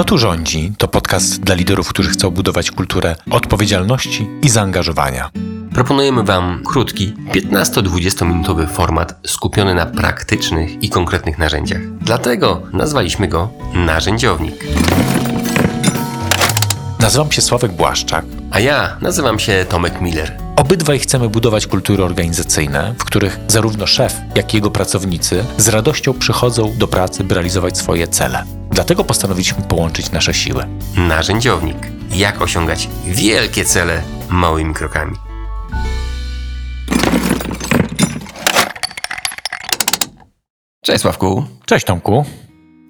Kto tu rządzi? To podcast dla liderów, którzy chcą budować kulturę odpowiedzialności i zaangażowania. Proponujemy Wam krótki, 15-20 minutowy format skupiony na praktycznych i konkretnych narzędziach. Dlatego nazwaliśmy go Narzędziownik. Nazywam się Sławek Błaszczak. A ja nazywam się Tomek Miller. Obydwaj chcemy budować kultury organizacyjne, w których zarówno szef, jak i jego pracownicy z radością przychodzą do pracy, by realizować swoje cele. Dlatego postanowiliśmy połączyć nasze siły. Narzędziownik. Jak osiągać wielkie cele małymi krokami. Cześć Sławku. Cześć Tomku.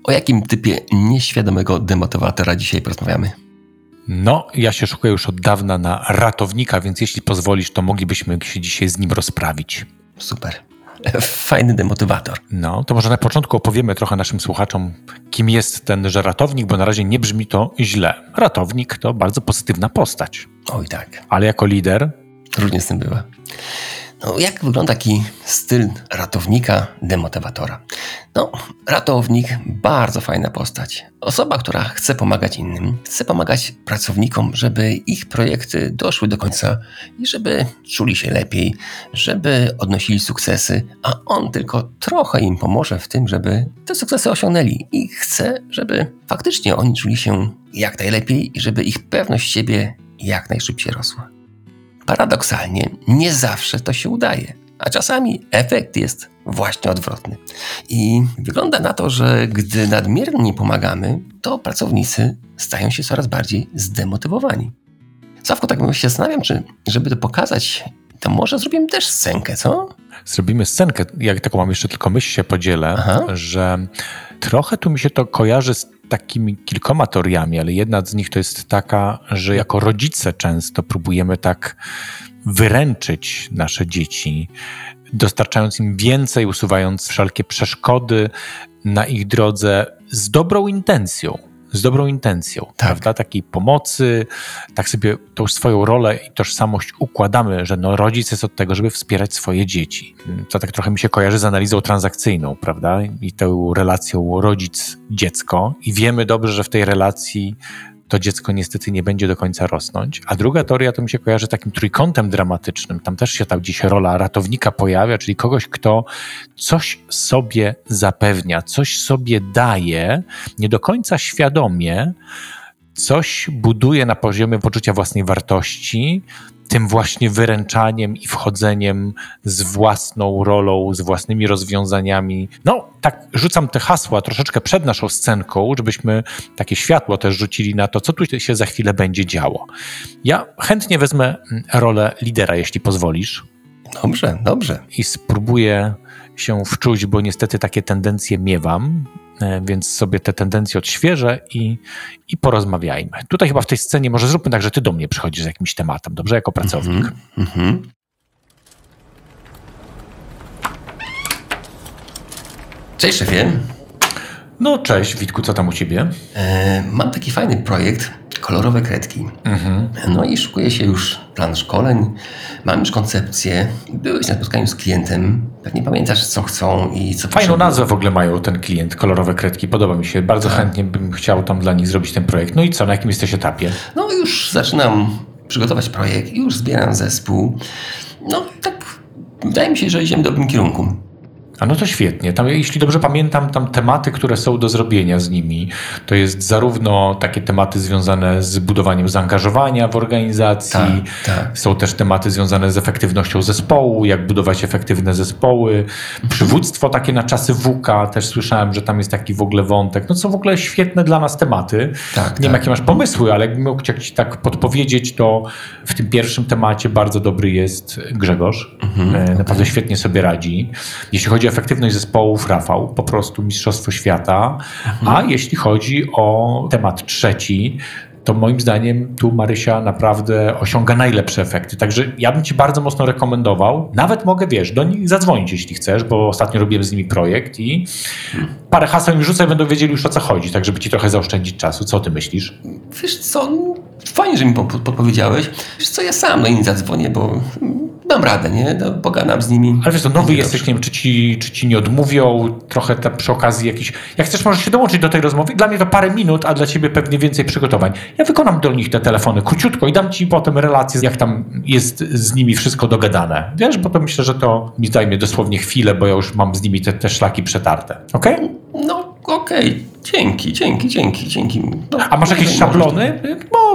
O jakim typie nieświadomego demotywatora dzisiaj porozmawiamy? No, ja się szukuję już od dawna na ratownika, więc jeśli pozwolisz, to moglibyśmy się dzisiaj z nim rozprawić. Super. Fajny demotywator. No, to może na początku opowiemy trochę naszym słuchaczom, kim jest tenże ratownik, bo na razie nie brzmi to źle. Ratownik to bardzo pozytywna postać. Oj tak. Ale jako lider Różnie z tym bywa. No, jak wygląda taki styl ratownika, demotywatora? No, ratownik, bardzo fajna postać. Osoba, która chce pomagać innym, chce pomagać pracownikom, żeby ich projekty doszły do końca i żeby czuli się lepiej, żeby odnosili sukcesy, a on tylko trochę im pomoże w tym, żeby te sukcesy osiągnęli i chce, żeby faktycznie oni czuli się jak najlepiej i żeby ich pewność siebie jak najszybciej rosła. Paradoksalnie, nie zawsze to się udaje, a czasami efekt jest właśnie odwrotny. I wygląda na to, że gdy nadmiernie pomagamy, to pracownicy stają się coraz bardziej zdemotywowani. Sławko, tak się zastanawiam, czy żeby to pokazać, to może zrobimy też scenkę, co? zrobimy scenkę. Jak taką mam jeszcze tylko myśl się podzielę, Aha. że trochę tu mi się to kojarzy z takimi kilkoma teoriami, ale jedna z nich to jest taka, że jako rodzice często próbujemy tak wyręczyć nasze dzieci, dostarczając im więcej, usuwając wszelkie przeszkody na ich drodze z dobrą intencją. Z dobrą intencją, Tak. prawda? Takiej pomocy, tak sobie tą swoją rolę i tożsamość układamy, że no rodzic jest od tego, żeby wspierać swoje dzieci. To tak trochę mi się kojarzy z analizą transakcyjną, prawda? I tą relacją rodzic-dziecko. I wiemy dobrze, że w tej relacji to dziecko niestety nie będzie do końca rosnąć. A druga teoria to mi się kojarzy takim trójkątem dramatycznym. Tam też się tam gdzieś rola ratownika pojawia, czyli kogoś, kto coś sobie zapewnia, coś sobie daje, nie do końca świadomie, coś buduje na poziomie poczucia własnej wartości, tym właśnie wyręczaniem i wchodzeniem z własną rolą, z własnymi rozwiązaniami. No, tak rzucam te hasła troszeczkę przed naszą scenką, żebyśmy takie światło też rzucili na to, co tu się za chwilę będzie działo. Ja chętnie wezmę mm, rolę lidera, jeśli pozwolisz, Dobrze, dobrze. i spróbuję się wczuć, bo niestety takie tendencje miewam, więc sobie te tendencje odświeżę i, i porozmawiajmy. Tutaj chyba w tej scenie może zróbmy tak, że ty do mnie przychodzisz z jakimś tematem, dobrze? Jako pracownik. Mhm. Cześć szefie. No cześć Witku, co tam u ciebie? E, mam taki fajny projekt, kolorowe kredki. No i szykuje się już plan szkoleń, mam już koncepcję. Byłeś na spotkaniu z klientem, pewnie pamiętasz co chcą i co Fajną potrzebują. nazwę w ogóle mają ten klient, kolorowe kredki, podoba mi się. Bardzo chętnie bym chciał tam dla nich zrobić ten projekt. No i co, na jakim jesteś etapie? No już zaczynam przygotować projekt, już zbieram zespół. No tak, wydaje mi się, że idziemy w dobrym kierunku. A no to świetnie. Tam, jeśli dobrze pamiętam, tam tematy, które są do zrobienia z nimi, to jest zarówno takie tematy związane z budowaniem zaangażowania w organizacji, Tak, tak. są też tematy związane z efektywnością zespołu, jak budować efektywne zespoły, przywództwo takie na czasy WUKA, też słyszałem, że tam jest taki w ogóle wątek. No co w ogóle świetne dla nas tematy. Tak, Nie wiem, tak. jakie masz pomysły, ale jakbym mógł ci tak podpowiedzieć, to w tym pierwszym temacie bardzo dobry jest Grzegorz. E, Naprawdę świetnie sobie radzi. Jeśli chodzi o efektywność zespołów, Rafał, po prostu Mistrzostwo Świata. A jeśli chodzi o temat trzeci, to moim zdaniem tu Marysia naprawdę osiąga najlepsze efekty. Także ja bym Ci bardzo mocno rekomendował. Nawet mogę, wiesz, do nich zadzwonić, jeśli chcesz, bo ostatnio robiłem z nimi projekt i parę haseł im rzucę i będą wiedzieli już o co chodzi, tak żeby Ci trochę zaoszczędzić czasu. Co Ty myślisz? Wiesz co, fajnie, że mi po- podpowiedziałeś. Wiesz co, ja sam do nich zadzwonię, bo dam radę, nie? No, pogadam z nimi. Ale wiesz, to nowy jesteś, nie wiem, czy ci, czy ci nie odmówią, trochę ta, przy okazji jakiś... Jak chcesz, możesz się dołączyć do tej rozmowy. Dla mnie to parę minut, a dla ciebie pewnie więcej przygotowań. Ja wykonam do nich te telefony króciutko i dam ci potem relację, jak tam jest z nimi wszystko dogadane. Wiesz, bo to myślę, że to mi zajmie dosłownie chwilę, bo ja już mam z nimi te, te szlaki przetarte. Okej? Okay? No, okej. Okay. Dzięki, dzięki, dzięki, dzięki. No, a masz jakieś szablony?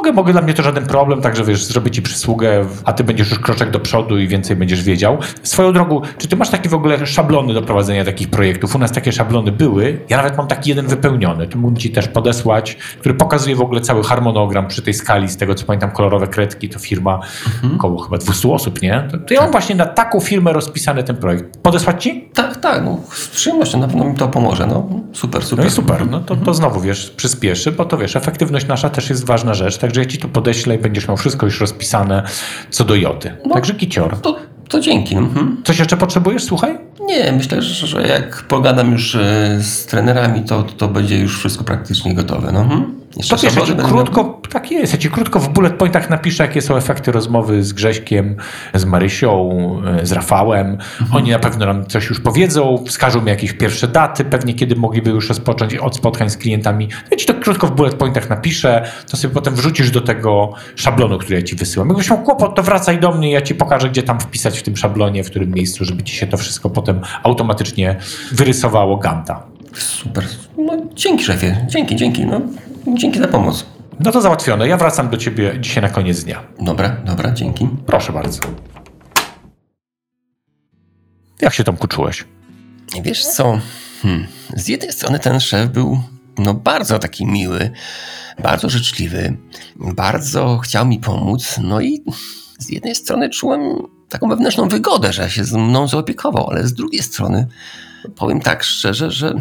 Mogę, mogę, dla mnie to żaden problem, także wiesz, zrobię ci przysługę, a ty będziesz już kroczek do przodu i więcej będziesz wiedział. Swoją drogą, czy ty masz takie w ogóle szablony do prowadzenia takich projektów? U nas takie szablony były. Ja nawet mam taki jeden wypełniony, to mógł ci też podesłać, który pokazuje w ogóle cały harmonogram przy tej skali, z tego co pamiętam, kolorowe kredki, to firma mhm. około chyba 200 osób, nie? To, to ja mam tak. właśnie na taką firmę rozpisany ten projekt. Podesłać ci? Tak, tak, no, z przyjemnością na pewno mi to pomoże, no. Super, super. No i super, no to, to znowu, wiesz, przyspieszy, bo to wiesz, efektywność nasza też jest ważna rzecz, także ja ci to podeślę i będziesz miał wszystko już rozpisane co do joty. No, także kicior. To, to dzięki. Mhm. Coś jeszcze potrzebujesz, słuchaj? Nie, myślę, że jak pogadam już e, z trenerami, to, to będzie już wszystko praktycznie gotowe. No. Mhm. Jeszcze to wiesz, ja ci krótko, miał... tak jest, ja ci krótko w bullet pointach napiszę, jakie są efekty rozmowy z Grześkiem, z Marysią, e, z Rafałem. Mhm. Oni na pewno nam coś już powiedzą, wskażą mi jakieś pierwsze daty, pewnie kiedy mogliby już rozpocząć od spotkań z klientami. Ja ci to krótko w bullet pointach napiszę, to sobie potem wrzucisz do tego szablonu, który ja ci wysyłam. Jakbyś miał kłopot, to wracaj do mnie, ja ci pokażę, gdzie tam wpisać w tym szablonie, w którym miejscu, żeby ci się to wszystko potem automatycznie wyrysowało Ganta. Super. No, dzięki szefie, dzięki, dzięki. No, dzięki za pomoc. No to załatwione. Ja wracam do ciebie dzisiaj na koniec dnia. Dobra, dobra, dzięki. Proszę bardzo. Jak się tam kuczułeś? Wiesz co, hmm. z jednej strony ten szef był no bardzo taki miły, bardzo życzliwy, bardzo chciał mi pomóc, no i z jednej strony czułem taką wewnętrzną wygodę, że się z mną zaopiekował, ale z drugiej strony powiem tak szczerze, że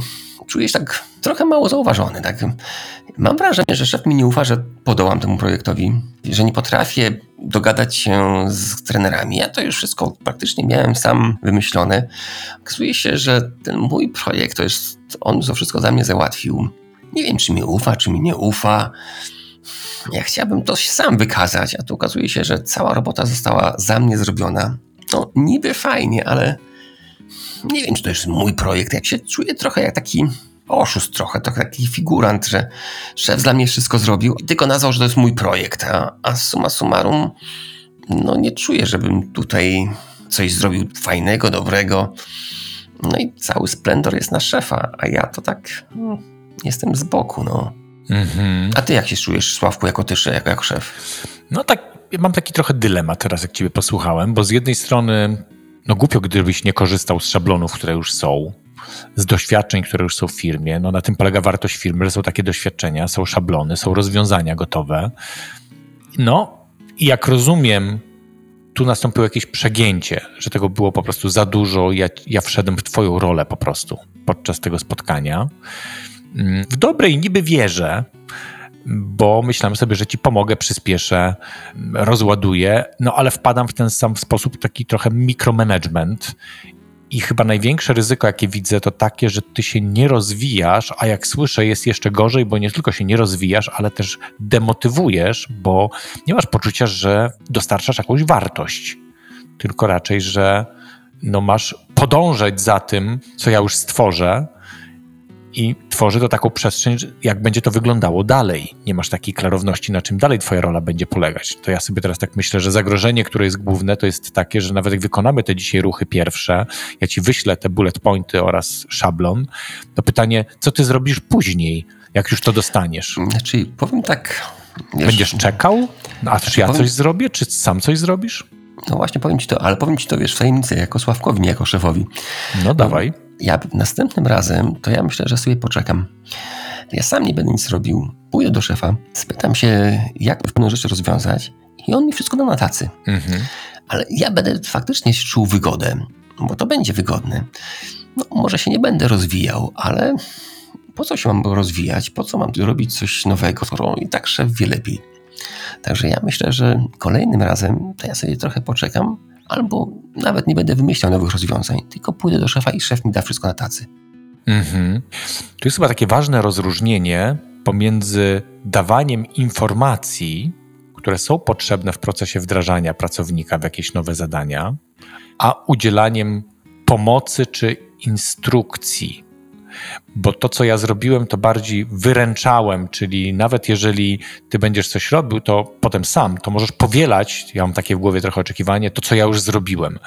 czuję się tak trochę mało zauważony. Tak. Mam wrażenie, że szef mi nie ufa, że podołam temu projektowi, że nie potrafię dogadać się z trenerami. Ja to już wszystko praktycznie miałem sam wymyślone. Okazuje się, że ten mój projekt to jest, on to wszystko za mnie załatwił. Nie wiem, czy mi ufa, czy mi nie ufa. Ja chciałbym to sam wykazać, a tu okazuje się, że cała robota została za mnie zrobiona. No, niby fajnie, ale nie wiem, czy to jest mój projekt. Jak się czuję trochę jak taki oszust trochę, to taki figurant, że szef dla mnie wszystko zrobił i tylko nazwał, że to jest mój projekt, a, a summa summarum no nie czuję, żebym tutaj coś zrobił fajnego, dobrego. No i cały splendor jest na szefa, a ja to tak no, jestem z boku, no. Mhm. A ty jak się czujesz, Sławku, jako ty, jako, jako szef? No tak, mam taki trochę dylemat teraz, jak ciebie posłuchałem, bo z jednej strony no głupio, gdybyś nie korzystał z szablonów, które już są, z doświadczeń, które już są w firmie. No na tym polega wartość firmy, że są takie doświadczenia, są szablony, są rozwiązania gotowe. No i jak rozumiem, tu nastąpiło jakieś przegięcie, że tego było po prostu za dużo. Ja, ja wszedłem w Twoją rolę po prostu podczas tego spotkania. Mm, w dobrej niby wierze, bo myślałem sobie, że ci pomogę, przyspieszę, rozładuję, no ale wpadam w ten sam sposób taki trochę mikromanagement. I chyba największe ryzyko, jakie widzę, to takie, że ty się nie rozwijasz, a jak słyszę, jest jeszcze gorzej, bo nie tylko się nie rozwijasz, ale też demotywujesz, bo nie masz poczucia, że dostarczasz jakąś wartość, tylko raczej, że no masz podążać za tym, co ja już stworzę, i tworzy to taką przestrzeń, jak będzie to wyglądało dalej. Nie masz takiej klarowności, na czym dalej twoja rola będzie polegać. To ja sobie teraz tak myślę, że zagrożenie, które jest główne, to jest takie, że nawet jak wykonamy te dzisiaj ruchy pierwsze, ja ci wyślę te bullet pointy oraz szablon, to pytanie, co ty zrobisz później, jak już to dostaniesz? Znaczy, powiem tak... Wiesz, Będziesz czekał? A czy ja powiem... coś zrobię? Czy sam coś zrobisz? No właśnie, powiem ci to, ale powiem ci to, wiesz, w tajemnicy, jako Sławkowi, nie jako szefowi. No dawaj. Ja następnym razem, to ja myślę, że sobie poczekam. Ja sam nie będę nic robił. Pójdę do szefa, spytam się, jak pewną rzecz rozwiązać i on mi wszystko da na tacy. Mhm. Ale ja będę faktycznie czuł wygodę, bo to będzie wygodne. No, może się nie będę rozwijał, ale po co się mam rozwijać? Po co mam robić coś nowego, skoro i tak szef wie lepiej? Także ja myślę, że kolejnym razem to ja sobie trochę poczekam, albo nawet nie będę wymyślał nowych rozwiązań, tylko pójdę do szefa i szef mi da wszystko na tacy. Mhm. To jest chyba takie ważne rozróżnienie pomiędzy dawaniem informacji, które są potrzebne w procesie wdrażania pracownika w jakieś nowe zadania, a udzielaniem pomocy czy instrukcji. Bo to, co ja zrobiłem, to bardziej wyręczałem, czyli nawet jeżeli ty będziesz coś robił, to potem sam, to możesz powielać, ja mam takie w głowie trochę oczekiwanie, to, co ja już zrobiłem.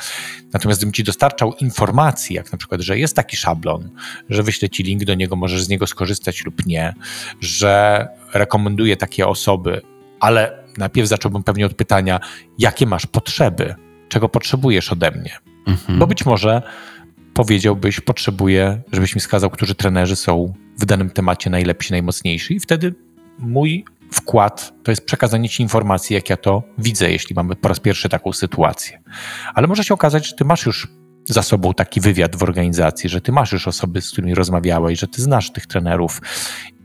Natomiast gdybym ci dostarczał informacji, jak na przykład, że jest taki szablon, że wyślę ci link do niego, możesz z niego skorzystać lub nie, że rekomenduję takie osoby, ale najpierw zacząłbym pewnie od pytania, jakie masz potrzeby, czego potrzebujesz ode mnie. Mhm. Bo być może powiedziałbyś, potrzebuję, żebyś mi wskazał, którzy trenerzy są w danym temacie najlepsi, najmocniejsi, i wtedy mój wkład to jest przekazanie ci informacji, jak ja to widzę, jeśli mamy po raz pierwszy taką sytuację. Ale może się okazać, że ty masz już za sobą taki wywiad w organizacji, że ty masz już osoby, z którymi rozmawiałeś, że ty znasz tych trenerów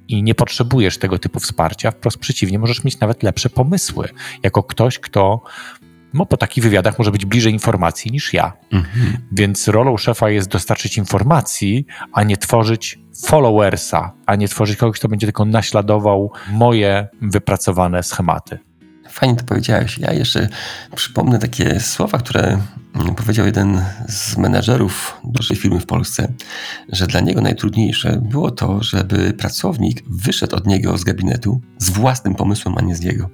i nie potrzebujesz tego typu wsparcia. Wprost przeciwnie, możesz mieć nawet lepsze pomysły, jako ktoś, kto no, po takich wywiadach może być bliżej informacji niż ja. Mhm. Więc rolą szefa jest dostarczyć informacji, a nie tworzyć followersa, a nie tworzyć kogoś, kto będzie tylko naśladował moje wypracowane schematy. Fajnie to powiedziałeś. Ja jeszcze przypomnę takie słowa, które powiedział jeden z menedżerów dużej firmy w Polsce, że dla niego najtrudniejsze było to, żeby pracownik wyszedł od niego z gabinetu z własnym pomysłem, a nie z jego.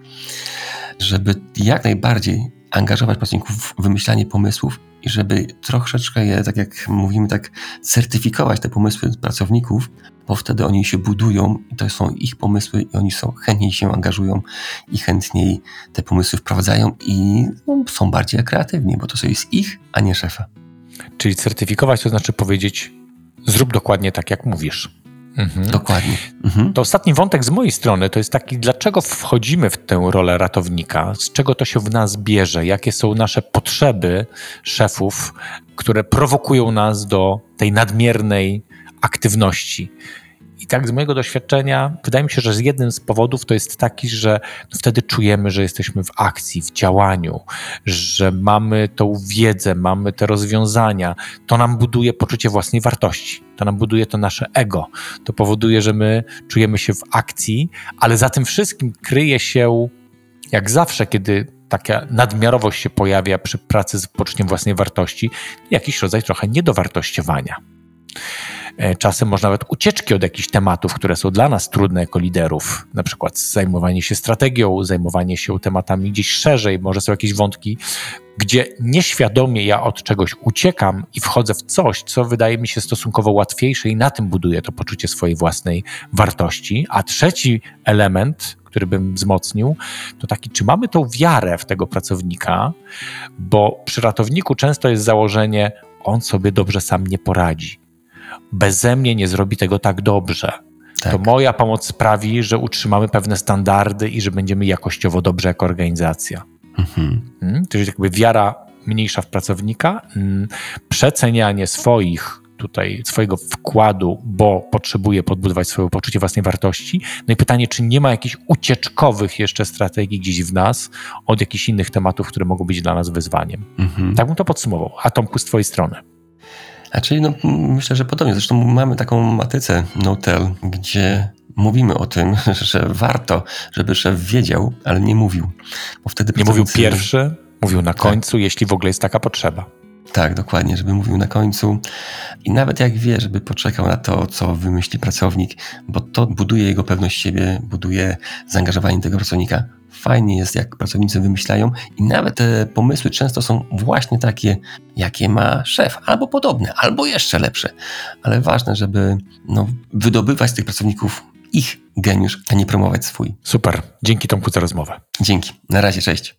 Żeby jak najbardziej angażować pracowników w wymyślanie pomysłów i żeby troszeczkę je, tak jak mówimy, tak certyfikować te pomysły pracowników, bo wtedy oni się budują i to są ich pomysły i oni są chętniej się angażują i chętniej te pomysły wprowadzają i no, są bardziej kreatywni, bo to jest ich, a nie szefa. Czyli certyfikować to znaczy powiedzieć, zrób dokładnie tak, jak mówisz. Mhm. Dokładnie. Mhm. To ostatni wątek z mojej strony to jest taki, dlaczego wchodzimy w tę rolę ratownika, z czego to się w nas bierze, jakie są nasze potrzeby szefów, które prowokują nas do tej nadmiernej aktywności. I tak z mojego doświadczenia, wydaje mi się, że z jednym z powodów to jest taki, że wtedy czujemy, że jesteśmy w akcji, w działaniu, że mamy tą wiedzę, mamy te rozwiązania. To nam buduje poczucie własnej wartości, to nam buduje to nasze ego. To powoduje, że my czujemy się w akcji, ale za tym wszystkim kryje się, jak zawsze, kiedy taka nadmiarowość się pojawia przy pracy z poczuciem własnej wartości, jakiś rodzaj trochę niedowartościowania. E, czasem może nawet ucieczki od jakichś tematów, które są dla nas trudne jako liderów, na przykład zajmowanie się strategią, zajmowanie się tematami gdzieś szerzej, może są jakieś wątki, gdzie nieświadomie ja od czegoś uciekam i wchodzę w coś, co wydaje mi się stosunkowo łatwiejsze i na tym buduję to poczucie swojej własnej wartości. A trzeci element, który bym wzmocnił, to taki, czy mamy tą wiarę w tego pracownika, bo przy ratowniku często jest założenie, on sobie dobrze sam nie poradzi beze mnie nie zrobi tego tak dobrze. Tak. To moja pomoc sprawi, że utrzymamy pewne standardy i że będziemy jakościowo dobrze jako organizacja. Mhm. Hmm? To jest jakby wiara mniejsza w pracownika, hmm. przecenianie swoich tutaj swojego wkładu, bo potrzebuje podbudować swoje poczucie własnej wartości. No i pytanie, czy nie ma jakichś ucieczkowych jeszcze strategii gdzieś w nas od jakichś innych tematów, które mogą być dla nas wyzwaniem. Mhm. Tak bym to podsumował. A Tomku, z twojej strony. A czyli no, myślę, że podobnie. Zresztą mamy taką matrycę no-tell, gdzie mówimy o tym, że warto, żeby szef wiedział, ale nie mówił. Bo wtedy nie mówił pierwszy, mówił na tak. końcu, tak. jeśli w ogóle jest taka potrzeba. Tak, dokładnie, żeby mówił na końcu. I nawet jak wie, żeby poczekał na to, co wymyśli pracownik, bo to buduje jego pewność siebie, buduje zaangażowanie tego pracownika Fajnie jest, jak pracownicy wymyślają i nawet te pomysły często są właśnie takie, jakie ma szef, albo podobne, albo jeszcze lepsze. Ale ważne, żeby no, wydobywać z tych pracowników ich geniusz, a nie promować swój. Super. Dzięki Tomku za rozmowę. Dzięki. Na razie, cześć.